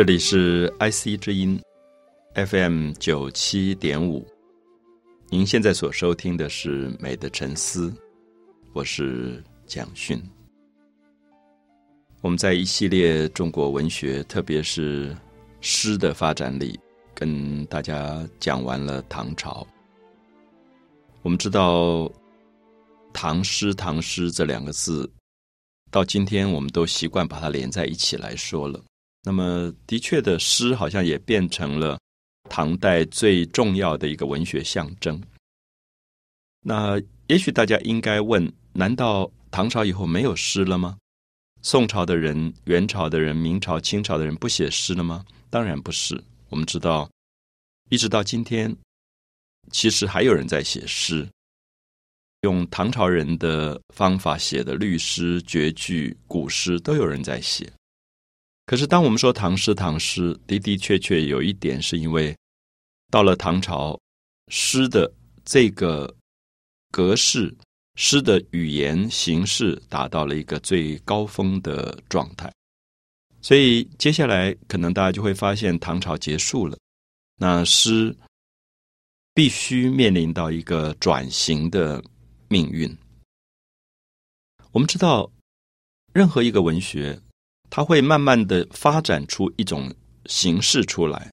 这里是 IC 之音 FM 九七点五，您现在所收听的是《美的沉思》，我是蒋勋。我们在一系列中国文学，特别是诗的发展里，跟大家讲完了唐朝。我们知道“唐诗”“唐诗”这两个字，到今天我们都习惯把它连在一起来说了。那么，的确的，诗好像也变成了唐代最重要的一个文学象征。那也许大家应该问：难道唐朝以后没有诗了吗？宋朝的人、元朝的人、明朝、清朝的人不写诗了吗？当然不是。我们知道，一直到今天，其实还有人在写诗，用唐朝人的方法写的律诗、绝句、古诗，都有人在写。可是，当我们说唐诗，唐诗的的确确有一点，是因为到了唐朝，诗的这个格式、诗的语言形式达到了一个最高峰的状态，所以接下来可能大家就会发现，唐朝结束了，那诗必须面临到一个转型的命运。我们知道，任何一个文学。它会慢慢的发展出一种形式出来。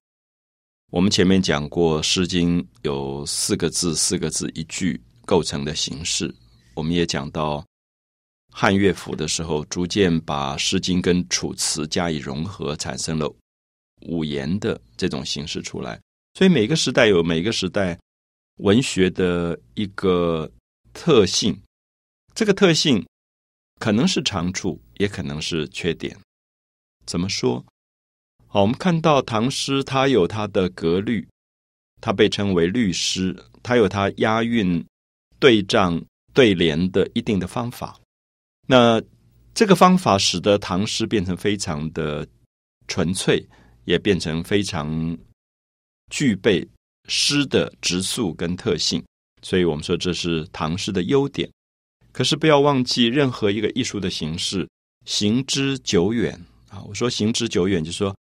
我们前面讲过，《诗经》有四个字、四个字一句构成的形式。我们也讲到汉乐府的时候，逐渐把《诗经》跟《楚辞》加以融合，产生了五言的这种形式出来。所以每个时代有每个时代文学的一个特性，这个特性可能是长处，也可能是缺点。怎么说？好，我们看到唐诗，它有它的格律，它被称为律诗，它有它押韵、对仗、对联的一定的方法。那这个方法使得唐诗变成非常的纯粹，也变成非常具备诗的直素跟特性。所以我们说这是唐诗的优点。可是不要忘记，任何一个艺术的形式，行之久远。我说行之久远，就是说，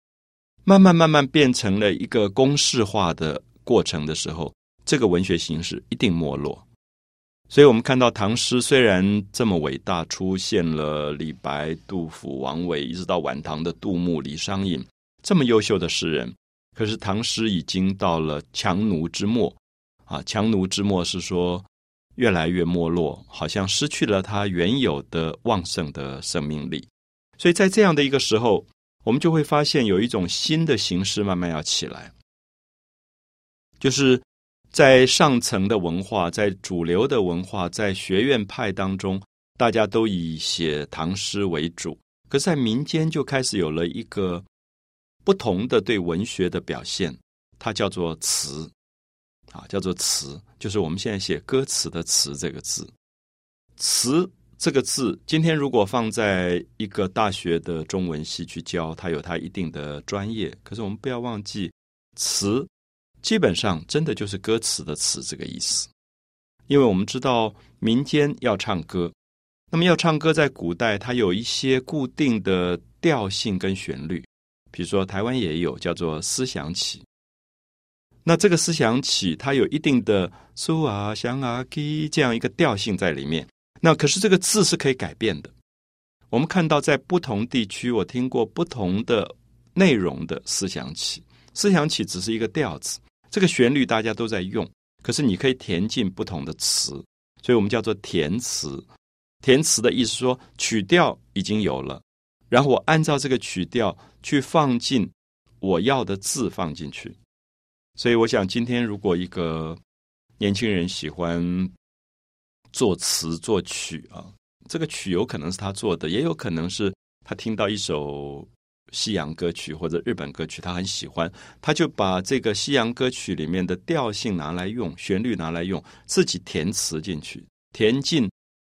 慢慢慢慢变成了一个公式化的过程的时候，这个文学形式一定没落。所以，我们看到唐诗虽然这么伟大，出现了李白、杜甫、王维，一直到晚唐的杜牧、李商隐这么优秀的诗人，可是唐诗已经到了强弩之末。啊，强弩之末是说越来越没落，好像失去了它原有的旺盛的生命力。所以在这样的一个时候，我们就会发现有一种新的形式慢慢要起来，就是在上层的文化，在主流的文化，在学院派当中，大家都以写唐诗为主。可是，在民间就开始有了一个不同的对文学的表现，它叫做词，啊，叫做词，就是我们现在写歌词的“词”这个字，词。这个字，今天如果放在一个大学的中文系去教，它有它一定的专业。可是我们不要忘记，词基本上真的就是歌词的词这个意思。因为我们知道民间要唱歌，那么要唱歌在古代它有一些固定的调性跟旋律，比如说台湾也有叫做思想曲。那这个思想曲它有一定的苏啊、香啊、给这样一个调性在里面。那可是这个字是可以改变的。我们看到在不同地区，我听过不同的内容的思想曲。思想曲只是一个调子，这个旋律大家都在用，可是你可以填进不同的词，所以我们叫做填词。填词的意思说，曲调已经有了，然后我按照这个曲调去放进我要的字放进去。所以我想，今天如果一个年轻人喜欢。作词作曲啊，这个曲有可能是他做的，也有可能是他听到一首西洋歌曲或者日本歌曲，他很喜欢，他就把这个西洋歌曲里面的调性拿来用，旋律拿来用，自己填词进去，填进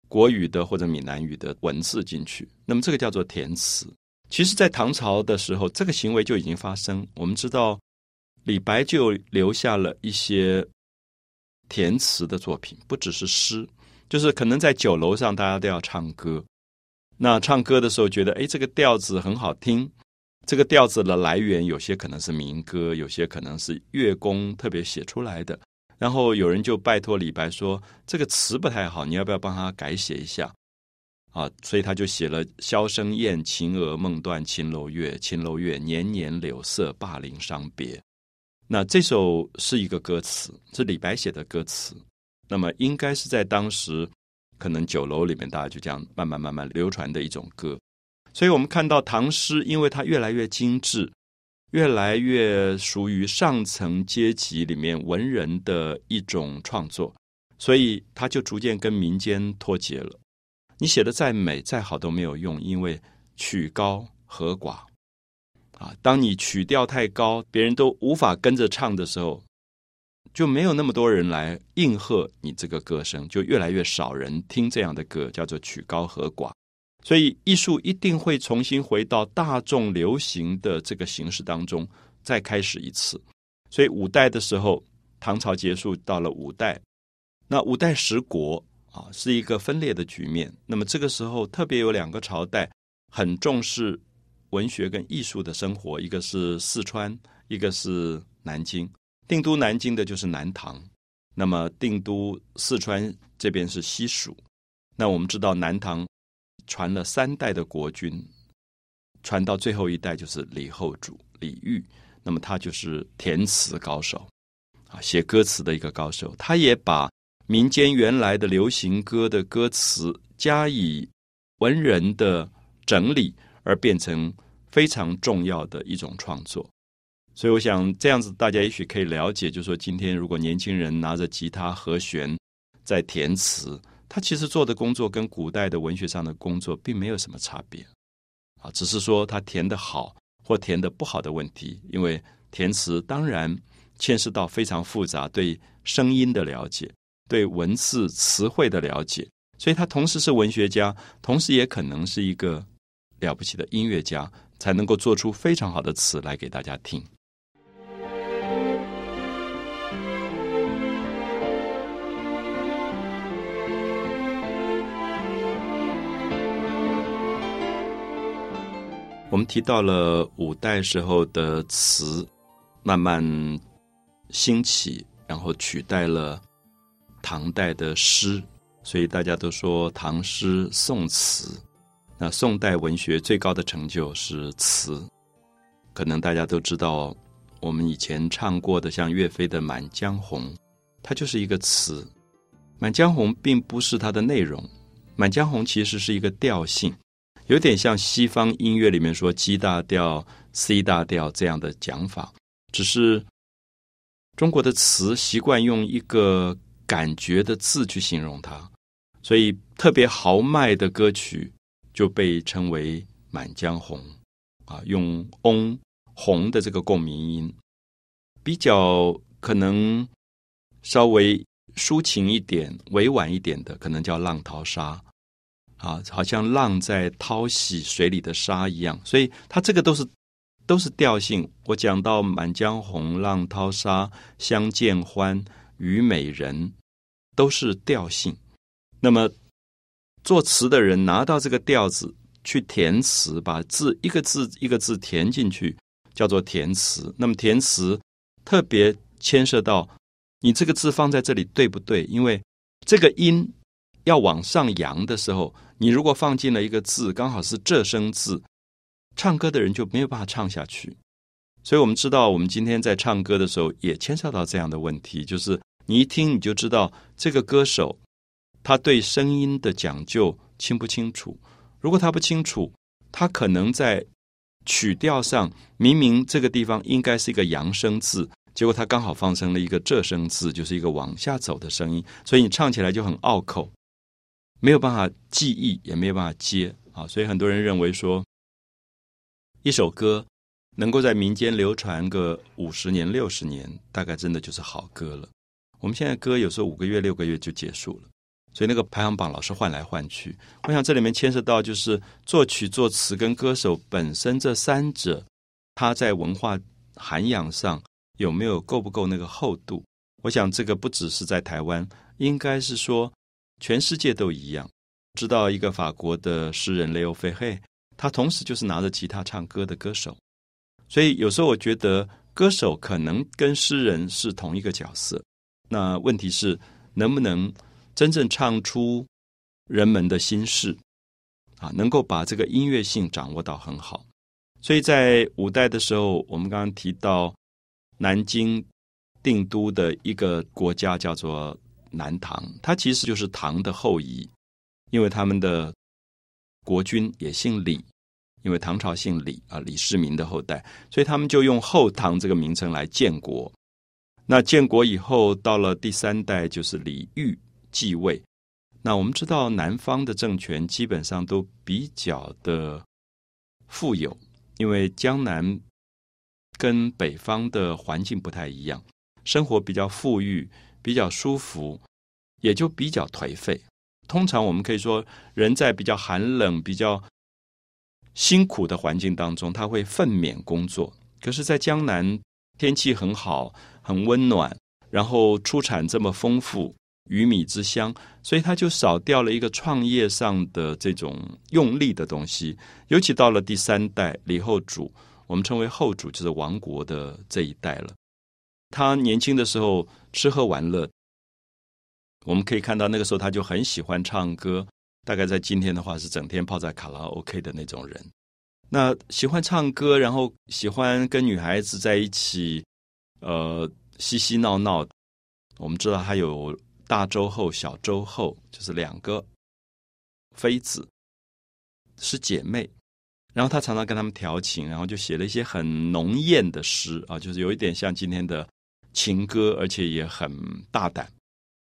国语的或者闽南语的文字进去。那么这个叫做填词。其实，在唐朝的时候，这个行为就已经发生。我们知道，李白就留下了一些填词的作品，不只是诗。就是可能在酒楼上大家都要唱歌，那唱歌的时候觉得，哎，这个调子很好听。这个调子的来源有些可能是民歌，有些可能是乐工特别写出来的。然后有人就拜托李白说：“这个词不太好，你要不要帮他改写一下？”啊，所以他就写了“箫声咽，秦娥梦断秦楼月，秦楼月，年年柳色，灞陵伤别。”那这首是一个歌词，是李白写的歌词。那么应该是在当时可能酒楼里面，大家就这样慢慢慢慢流传的一种歌。所以我们看到唐诗，因为它越来越精致。越来越属于上层阶级里面文人的一种创作，所以它就逐渐跟民间脱节了。你写的再美再好都没有用，因为曲高和寡啊。当你曲调太高，别人都无法跟着唱的时候，就没有那么多人来应和你这个歌声，就越来越少人听这样的歌，叫做曲高和寡。所以，艺术一定会重新回到大众流行的这个形式当中，再开始一次。所以，五代的时候，唐朝结束，到了五代，那五代十国啊，是一个分裂的局面。那么，这个时候特别有两个朝代很重视文学跟艺术的生活，一个是四川，一个是南京。定都南京的就是南唐，那么定都四川这边是西蜀。那我们知道南唐。传了三代的国君，传到最后一代就是李后主李煜，那么他就是填词高手啊，写歌词的一个高手。他也把民间原来的流行歌的歌词加以文人的整理，而变成非常重要的一种创作。所以，我想这样子，大家也许可以了解，就是说，今天如果年轻人拿着吉他和弦在填词。他其实做的工作跟古代的文学上的工作并没有什么差别，啊，只是说他填的好或填的不好的问题。因为填词当然牵涉到非常复杂对声音的了解，对文字词汇的了解，所以他同时是文学家，同时也可能是一个了不起的音乐家，才能够做出非常好的词来给大家听。我们提到了五代时候的词慢慢兴起，然后取代了唐代的诗，所以大家都说唐诗宋词。那宋代文学最高的成就是词，可能大家都知道，我们以前唱过的像岳飞的《满江红》，它就是一个词。《满江红》并不是它的内容，《满江红》其实是一个调性。有点像西方音乐里面说 G 大调、C 大调这样的讲法，只是中国的词习惯用一个感觉的字去形容它，所以特别豪迈的歌曲就被称为《满江红》啊，用翁红的这个共鸣音，比较可能稍微抒情一点、委婉一点的，可能叫《浪淘沙》。啊，好像浪在淘洗水里的沙一样，所以它这个都是都是调性。我讲到《满江红》《浪淘沙》《相见欢》《虞美人》，都是调性。那么作词的人拿到这个调子去填词，把字一个字一个字填进去，叫做填词。那么填词特别牵涉到你这个字放在这里对不对？因为这个音要往上扬的时候。你如果放进了一个字，刚好是这声字，唱歌的人就没有办法唱下去。所以我们知道，我们今天在唱歌的时候，也牵涉到这样的问题，就是你一听你就知道这个歌手他对声音的讲究清不清楚。如果他不清楚，他可能在曲调上明明这个地方应该是一个扬声字，结果他刚好放成了一个仄声字，就是一个往下走的声音，所以你唱起来就很拗口。没有办法记忆，也没有办法接啊，所以很多人认为说，一首歌能够在民间流传个五十年、六十年，大概真的就是好歌了。我们现在歌有时候五个月、六个月就结束了，所以那个排行榜老是换来换去。我想这里面牵涉到就是作曲、作词跟歌手本身这三者，他在文化涵养上有没有够不够那个厚度？我想这个不只是在台湾，应该是说。全世界都一样。知道一个法国的诗人雷欧菲嘿，他同时就是拿着吉他唱歌的歌手。所以有时候我觉得，歌手可能跟诗人是同一个角色。那问题是，能不能真正唱出人们的心事啊？能够把这个音乐性掌握到很好。所以在五代的时候，我们刚刚提到南京定都的一个国家叫做南唐，它其实就是唐的后裔。因为他们的国君也姓李，因为唐朝姓李啊，李世民的后代，所以他们就用后唐这个名称来建国。那建国以后，到了第三代就是李煜继位。那我们知道，南方的政权基本上都比较的富有，因为江南跟北方的环境不太一样，生活比较富裕，比较舒服，也就比较颓废。通常我们可以说，人在比较寒冷、比较辛苦的环境当中，他会奋勉工作。可是，在江南天气很好、很温暖，然后出产这么丰富，鱼米之乡，所以他就少掉了一个创业上的这种用力的东西。尤其到了第三代李后主，我们称为后主，就是亡国的这一代了。他年轻的时候吃喝玩乐。我们可以看到，那个时候他就很喜欢唱歌，大概在今天的话是整天泡在卡拉 OK 的那种人。那喜欢唱歌，然后喜欢跟女孩子在一起，呃，嬉嬉闹闹。我们知道他有大周后、小周后，就是两个妃子是姐妹，然后他常常跟他们调情，然后就写了一些很浓艳的诗啊，就是有一点像今天的情歌，而且也很大胆。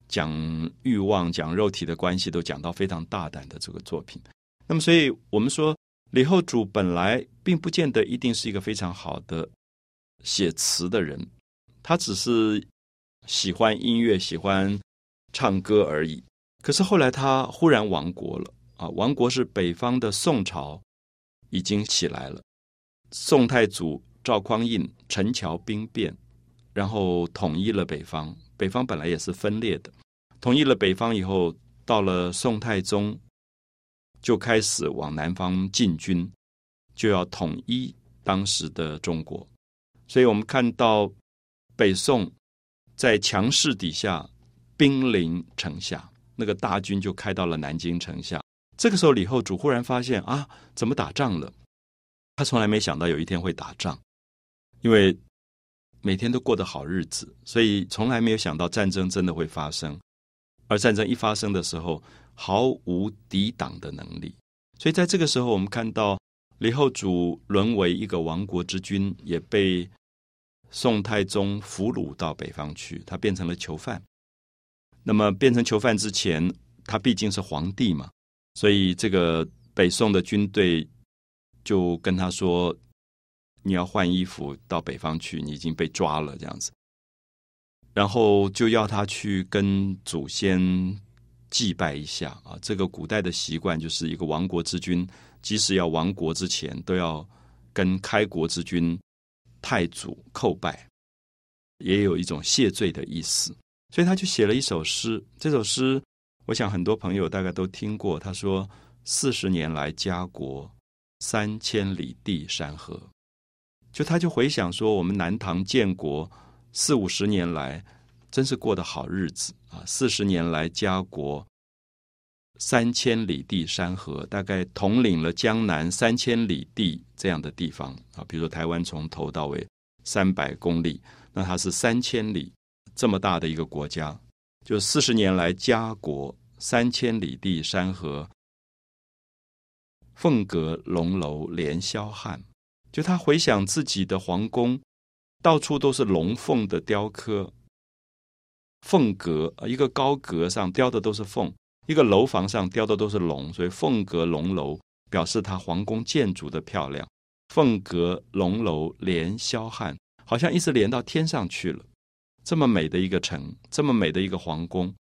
讲欲望、讲肉体的关系，都讲到非常大胆的这个作品。那么，所以我们说，李后主本来并不见得一定是一个非常好的写词的人，他只是喜欢音乐、喜欢唱歌而已。可是后来他忽然亡国了啊！亡国是北方的宋朝已经起来了，宋太祖赵匡胤陈桥兵变，然后统一了北方。北方本来也是分裂的，统一了北方以后，到了宋太宗，就开始往南方进军，就要统一当时的中国。所以我们看到北宋在强势底下兵临城下，那个大军就开到了南京城下。这个时候，李后主忽然发现啊，怎么打仗了？他从来没想到有一天会打仗，因为。每天都过得好日子，所以从来没有想到战争真的会发生。而战争一发生的时候，毫无抵挡的能力。所以在这个时候，我们看到李后主沦为一个亡国之君，也被宋太宗俘虏到北方去，他变成了囚犯。那么变成囚犯之前，他毕竟是皇帝嘛，所以这个北宋的军队就跟他说。你要换衣服到北方去，你已经被抓了这样子，然后就要他去跟祖先祭拜一下啊。这个古代的习惯就是一个亡国之君，即使要亡国之前，都要跟开国之君太祖叩拜，也有一种谢罪的意思。所以他就写了一首诗，这首诗我想很多朋友大概都听过。他说：“四十年来家国，三千里地山河。”就他就回想说，我们南唐建国四五十年来，真是过得好日子啊！四十年来家国三千里地山河，大概统领了江南三千里地这样的地方啊。比如说台湾从头到尾三百公里，那它是三千里这么大的一个国家。就四十年来家国三千里地山河，凤阁龙楼连霄汉。就他回想自己的皇宫，到处都是龙凤的雕刻，凤阁一个高阁上雕的都是凤，一个楼房上雕的都是龙，所以凤阁龙楼表示他皇宫建筑的漂亮。凤阁龙楼连霄汉，好像一直连到天上去了。这么美的一个城，这么美的一个皇宫，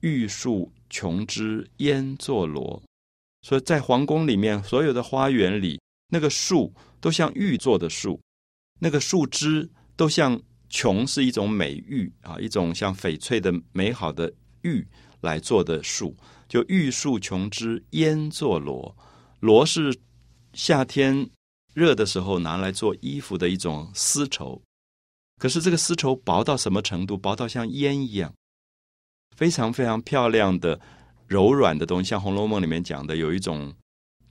玉树琼枝烟作罗，所以在皇宫里面所有的花园里。那个树都像玉做的树，那个树枝都像琼是一种美玉啊，一种像翡翠的美好的玉来做的树，就玉树琼枝烟作罗。罗是夏天热的时候拿来做衣服的一种丝绸，可是这个丝绸薄到什么程度？薄到像烟一样，非常非常漂亮的柔软的东西。像《红楼梦》里面讲的，有一种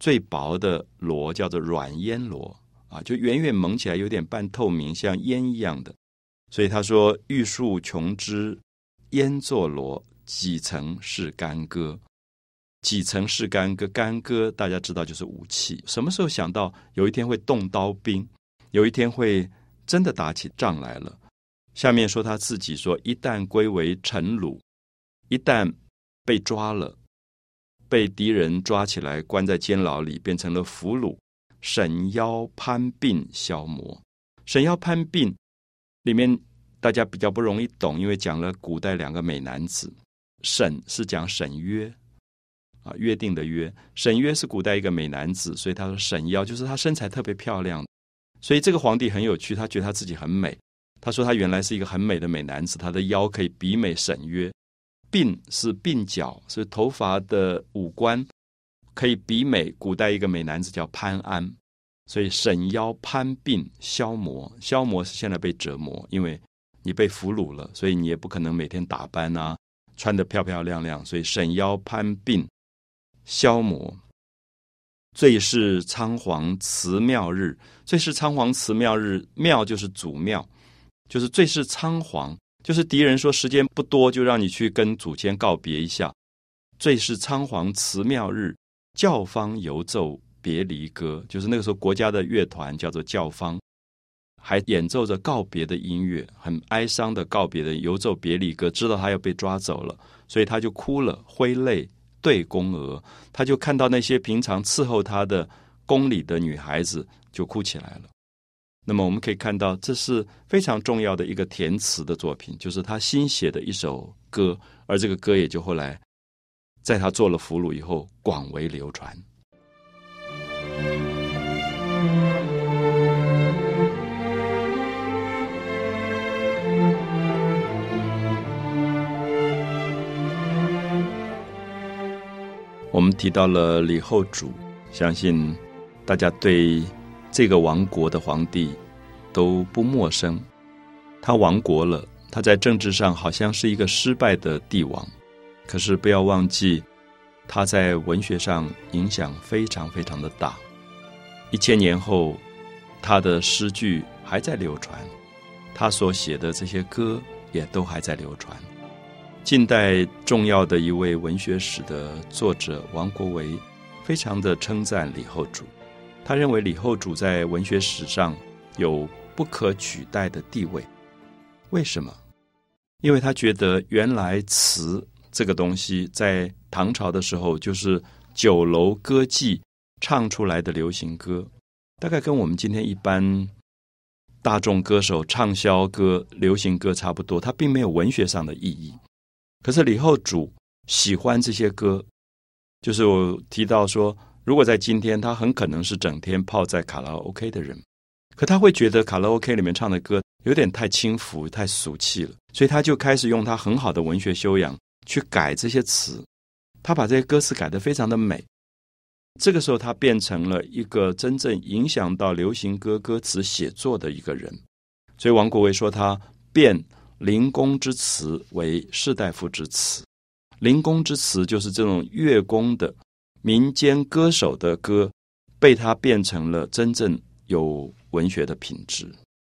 最薄的罗，叫做软烟罗啊，就远远蒙起来有点半透明，像烟一样的。所以他说：“玉树琼枝烟作罗，几层是干戈。几层是干戈？干戈大家知道就是武器。什么时候想到有一天会动刀兵？有一天会真的打起仗来了？下面说他自己说：一旦归为臣虏，一旦被抓了，被敌人抓起来关在监牢里，变成了俘虏，沈腰攀鬓消磨，沈腰攀鬓。”里面大家比较不容易懂，因为讲了古代两个美男子，沈是讲沈约啊，约定的约，沈约是古代一个美男子，所以他说沈腰就是他身材特别漂亮，所以这个皇帝很有趣，他觉得他自己很美，他说他原来是一个很美的美男子，他的腰可以比美沈约，鬓是鬓角，所以头发的五官可以比美古代一个美男子叫潘安。所以沈腰攀鬓消磨，消磨是现在被折磨，因为你被俘虏了，所以你也不可能每天打扮啊，穿得漂漂亮亮。所以沈腰攀鬓消磨，最是仓皇辞庙日，最是仓皇辞庙日，庙就是祖庙，就是最是仓皇，就是敌人说时间不多，就让你去跟祖先告别一下。最是仓皇辞庙日，教坊犹奏。别离歌就是那个时候，国家的乐团叫做教坊，还演奏着告别的音乐，很哀伤的告别的游奏别离歌。知道他要被抓走了，所以他就哭了，挥泪对宫娥。他就看到那些平常伺候他的宫里的女孩子，就哭起来了。那么我们可以看到，这是非常重要的一个填词的作品，就是他新写的一首歌，而这个歌也就后来在他做了俘虏以后广为流传。我们提到了李后主，相信大家对这个王国的皇帝都不陌生。他亡国了，他在政治上好像是一个失败的帝王，可是不要忘记，他在文学上影响非常非常的大。一千年后，他的诗句还在流传，他所写的这些歌也都还在流传。近代重要的一位文学史的作者王国维，非常的称赞李后主。他认为李后主在文学史上有不可取代的地位。为什么？因为他觉得原来词这个东西在唐朝的时候就是酒楼歌妓唱出来的流行歌，大概跟我们今天一般大众歌手畅销歌、流行歌差不多。它并没有文学上的意义。可是李后主喜欢这些歌，就是我提到说，如果在今天，他很可能是整天泡在卡拉 OK 的人，可他会觉得卡拉 OK 里面唱的歌有点太轻浮、太俗气了，所以他就开始用他很好的文学修养去改这些词，他把这些歌词改得非常的美。这个时候，他变成了一个真正影响到流行歌歌词写作的一个人。所以王国维说他变。灵宫之词为士大夫之词，灵宫之词就是这种乐工的民间歌手的歌，被他变成了真正有文学的品质，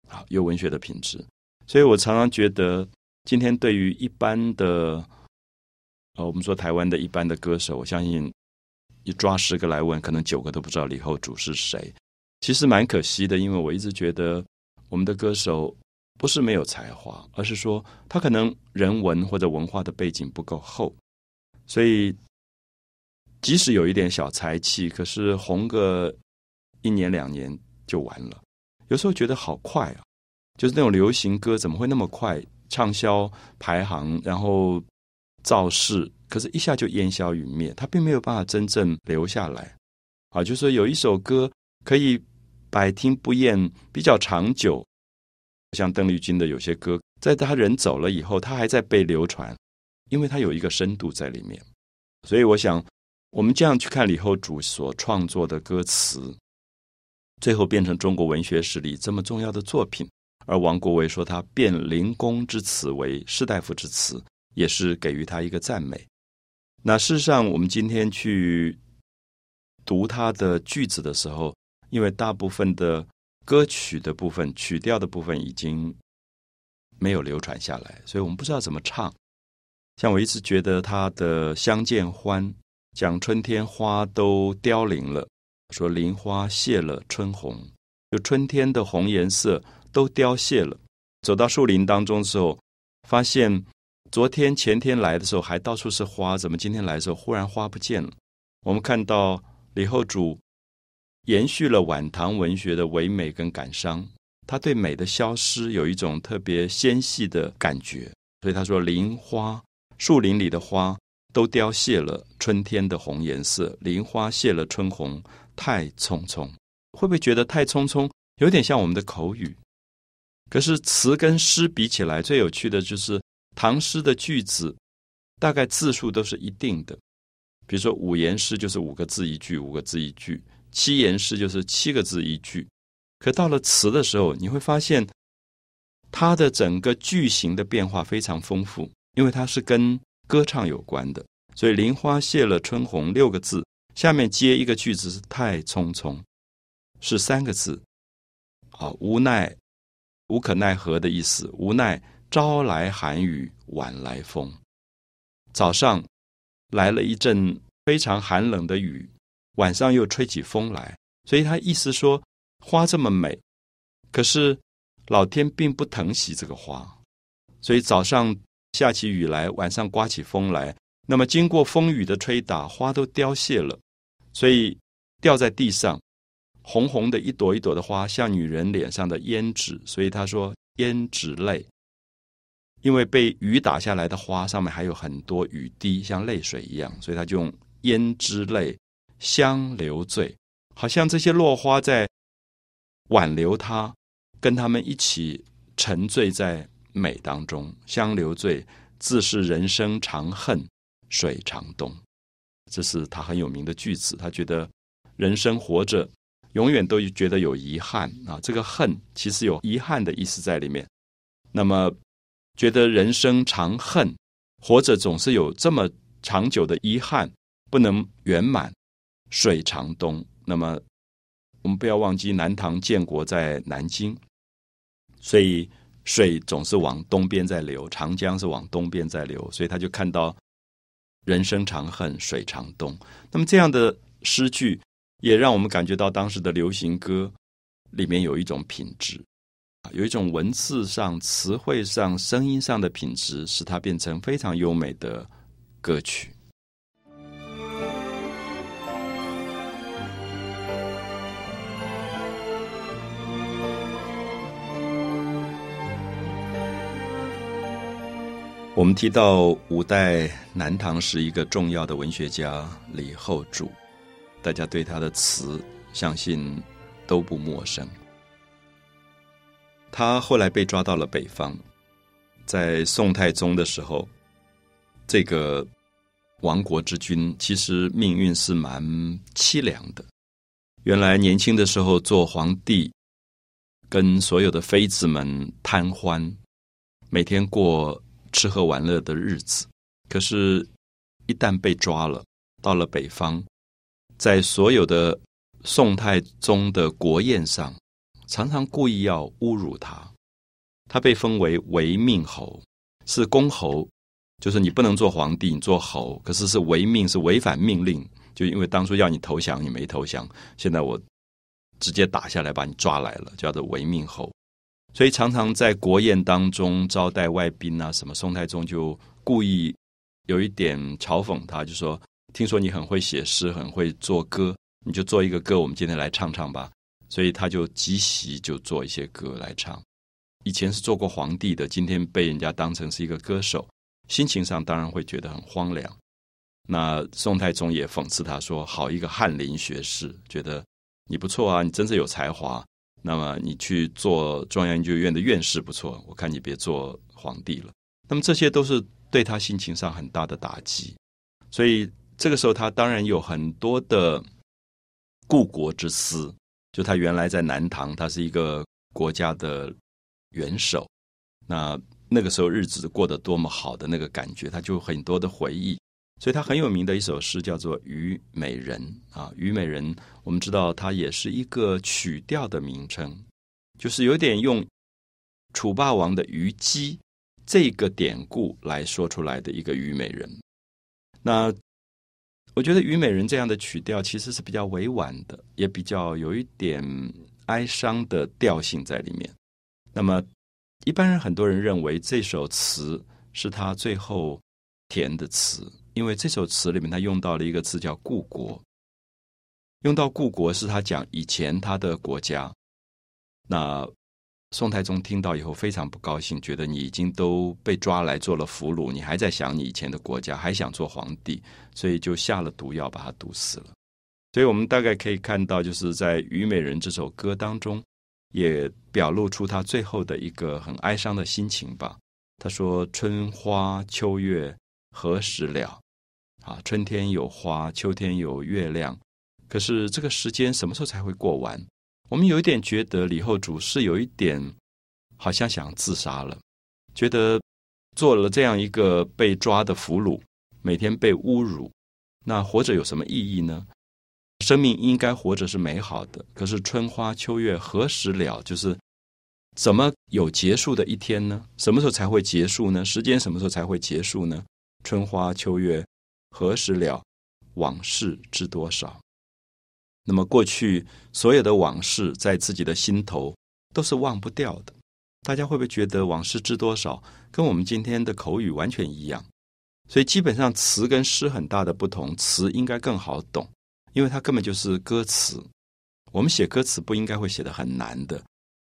啊，有文学的品质。所以我常常觉得，今天对于一般的，呃，我们说台湾的一般的歌手，我相信你抓十个来问，可能九个都不知道李后主是谁。其实蛮可惜的，因为我一直觉得我们的歌手。不是没有才华，而是说他可能人文或者文化的背景不够厚，所以即使有一点小才气，可是红个一年两年就完了。有时候觉得好快啊，就是那种流行歌怎么会那么快畅销排行，然后造势，可是一下就烟消云灭，他并没有办法真正留下来。啊，就是说有一首歌可以百听不厌，比较长久。像邓丽君的有些歌，在他人走了以后，他还在被流传。因为她有一个深度在里面。所以我想，我们这样去看李后主所创作的歌词，最后变成中国文学史里这么重要的作品。而王国维说他变灵公之词为士大夫之词，也是给予他一个赞美。那事实上，我们今天去读他的句子的时候，因为大部分的歌曲的部分、曲调的部分已经没有流传下来，所以我们不知道怎么唱。像我一直觉得他的《相见欢》讲春天花都凋零了，说林花谢了春红，就春天的红颜色都凋谢了。走到树林当中的时候，发现。昨天、前天来的时候还到处是花，怎么今天来的时候忽然花不见了？我们看到李后主延续了晚唐文学的唯美跟感伤，他对美的消失有一种特别纤细的感觉，所以他说：“林花，树林里的花都凋谢了，春天的红颜色，林花谢了春红，太匆匆。”会不会觉得太匆匆，有点像我们的口语？可是词跟诗比起来，最有趣的就是。唐诗的句子大概字数都是一定的，比如说五言诗就是五个字一句，五个字一句；七言诗就是七个字一句。可到了词的时候，你会发现它的整个句型的变化非常丰富，因为它是跟歌唱有关的。所以“林花谢了春红”六个字，下面接一个句子是“太匆匆”，是三个字，啊，无奈、无可奈何的意思，无奈。朝来寒雨晚来风，早上来了一阵非常寒冷的雨，晚上又吹起风来。所以他意思说，花这么美，可是老天并不疼惜这个花。所以早上下起雨来，晚上刮起风来，那么经过风雨的吹打，花都凋谢了，所以掉在地上，红红的一朵一朵的花，像女人脸上的胭脂。所以他说胭脂泪。因为被雨打下来的花上面还有很多雨滴，像泪水一样，所以他就用胭脂泪相留醉，好像这些落花在挽留他，跟他们一起沉醉在美当中，相留醉，自是人生长恨水长东。这是他很有名的句子。他觉得人生活着，永远都觉得有遗憾啊。这个恨其实有遗憾的意思在里面。那么。觉得人生长恨，活着总是有这么长久的遗憾，不能圆满。水长东，那么我们不要忘记南唐建国在南京，所以水总是往东边在流，长江是往东边在流，所以他就看到人生长恨水长东。那么这样的诗句，也让我们感觉到当时的流行歌里面有一种品质。有一种文字上、词汇上、声音上的品质，使它变成非常优美的歌曲。我们提到五代南唐时一个重要的文学家李后主，大家对他的词相信都不陌生。他后来被抓到了北方，在宋太宗的时候，这个亡国之君其实命运是蛮凄凉的。原来年轻的时候做皇帝，跟所有的妃子们贪欢，每天过吃喝玩乐的日子。可是，一旦被抓了，到了北方，在所有的宋太宗的国宴上。常常故意要侮辱他，他被封为违命侯，是公侯，就是你不能做皇帝，你做侯，可是是违命，是违反命令。就因为当初要你投降，你没投降，现在我直接打下来把你抓来了，叫做违命侯。所以常常在国宴当中招待外宾啊，什么宋太宗就故意有一点嘲讽他，就说：“听说你很会写诗，很会做歌，你就做一个歌，我们今天来唱唱吧。”所以他就即席就做一些歌来唱。以前是做过皇帝的，今天被人家当成是一个歌手，心情上当然会觉得很荒凉。那宋太宗也讽刺他说：“好一个翰林学士，觉得你不错啊，你真是有才华。那么你去做中央研究院的院士不错，我看你别做皇帝了。”那么这些都是对他心情上很大的打击。所以这个时候，他当然有很多的故国之思。就他原来在南唐，他是一个国家的元首，那那个时候日子过得多么好的那个感觉，他就很多的回忆。所以他很有名的一首诗叫做《虞美人》啊，《虞美人》我们知道它也是一个曲调的名称，就是有点用楚霸王的虞姬这个典故来说出来的一个虞美人。那我觉得《虞美人》这样的曲调其实是比较委婉的，也比较有一点哀伤的调性在里面。那么，一般人很多人认为这首词是他最后填的词，因为这首词里面他用到了一个词叫“故国”，用到“故国”是他讲以前他的国家。那宋太宗听到以后非常不高兴，觉得你已经都被抓来做了俘虏，你还在想你以前的国家，还想做皇帝，所以就下了毒药把他毒死了。所以我们大概可以看到，就是在《虞美人》这首歌当中，也表露出他最后的一个很哀伤的心情吧。他说：“春花秋月何时了？啊，春天有花，秋天有月亮，可是这个时间什么时候才会过完？”我们有一点觉得李后主是有一点好像想自杀了，觉得做了这样一个被抓的俘虏，每天被侮辱，那活着有什么意义呢？生命应该活着是美好的，可是春花秋月何时了？就是怎么有结束的一天呢？什么时候才会结束呢？时间什么时候才会结束呢？春花秋月何时了？往事知多少？那么过去所有的往事，在自己的心头都是忘不掉的。大家会不会觉得往事知多少，跟我们今天的口语完全一样？所以基本上词跟诗很大的不同，词应该更好懂，因为它根本就是歌词。我们写歌词不应该会写的很难的，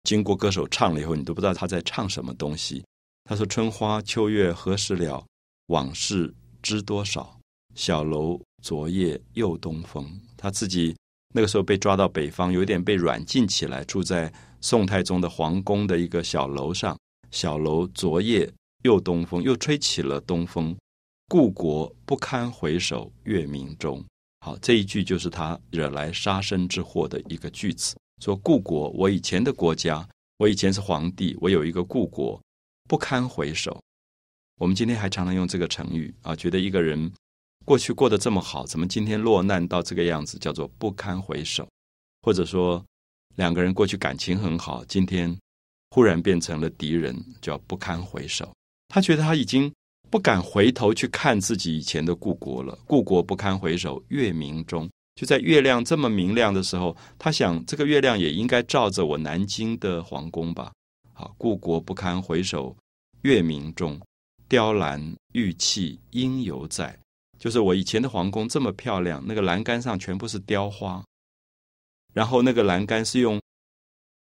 经过歌手唱了以后，你都不知道他在唱什么东西。他说：“春花秋月何时了？往事知多少？小楼昨夜又东风。”他自己。那个时候被抓到北方，有点被软禁起来，住在宋太宗的皇宫的一个小楼上。小楼昨夜又东风，又吹起了东风。故国不堪回首月明中。好，这一句就是他惹来杀身之祸的一个句子。说故国，我以前的国家，我以前是皇帝，我有一个故国，不堪回首。我们今天还常常用这个成语啊，觉得一个人。过去过得这么好，怎么今天落难到这个样子？叫做不堪回首，或者说两个人过去感情很好，今天忽然变成了敌人，叫不堪回首。他觉得他已经不敢回头去看自己以前的故国了。故国不堪回首月明中，就在月亮这么明亮的时候，他想这个月亮也应该照着我南京的皇宫吧。好，故国不堪回首月明中，雕栏玉砌应犹在。就是我以前的皇宫这么漂亮，那个栏杆上全部是雕花，然后那个栏杆是用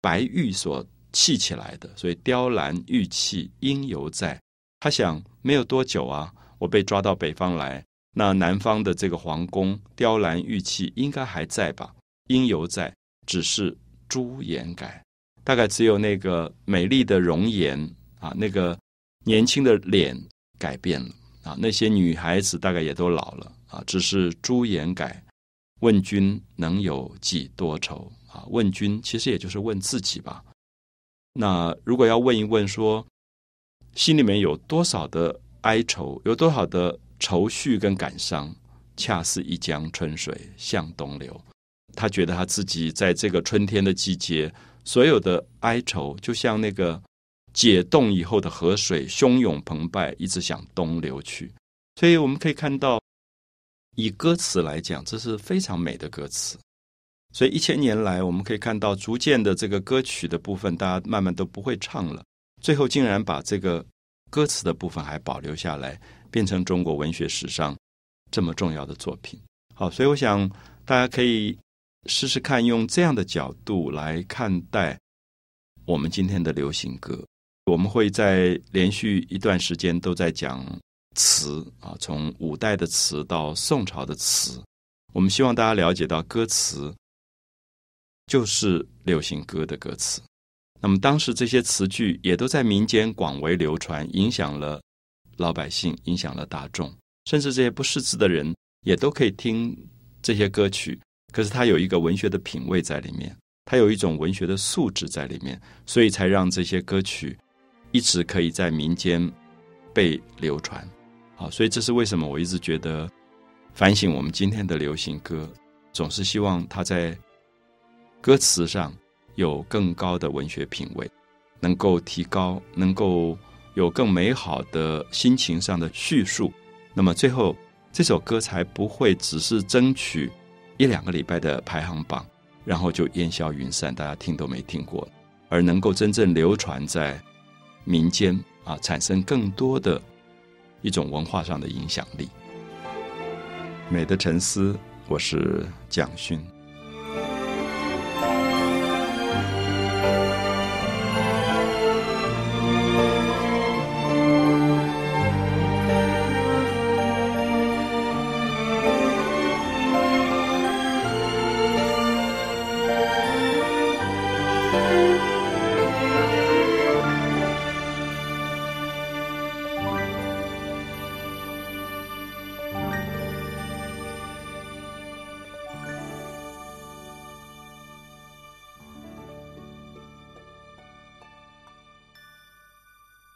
白玉所砌起来的，所以雕栏玉砌应犹在。他想，没有多久啊，我被抓到北方来，那南方的这个皇宫雕栏玉砌应该还在吧？应犹在，只是朱颜改，大概只有那个美丽的容颜啊，那个年轻的脸改变了。啊，那些女孩子大概也都老了啊，只是朱颜改。问君能有几多愁？啊，问君其实也就是问自己吧。那如果要问一问，说心里面有多少的哀愁，有多少的愁绪跟感伤，恰似一江春水向东流。他觉得他自己在这个春天的季节，所有的哀愁，就像那个。解冻以后的河水汹涌澎湃，一直向东流去。所以我们可以看到，以歌词来讲，这是非常美的歌词。所以一千年来，我们可以看到，逐渐的这个歌曲的部分，大家慢慢都不会唱了。最后竟然把这个歌词的部分还保留下来，变成中国文学史上这么重要的作品。好，所以我想大家可以试试看，用这样的角度来看待我们今天的流行歌。我们会在连续一段时间都在讲词啊，从五代的词到宋朝的词，我们希望大家了解到歌词就是流行歌的歌词。那么当时这些词句也都在民间广为流传，影响了老百姓，影响了大众，甚至这些不识字的人也都可以听这些歌曲。可是它有一个文学的品味在里面，它有一种文学的素质在里面，所以才让这些歌曲一直可以在民间被流传。好，所以这是为什么我一直觉得反省我们今天的流行歌，总是希望它在歌词上有更高的文学品味，能够提高，能够有更美好的心情上的叙述。那么最后这首歌才不会只是争取。一两个礼拜的排行榜，然后就烟消云散，大家听都没听过，而能够真正流传在民间啊，产生更多的一种文化上的影响力。美的沉思，我是蒋勋。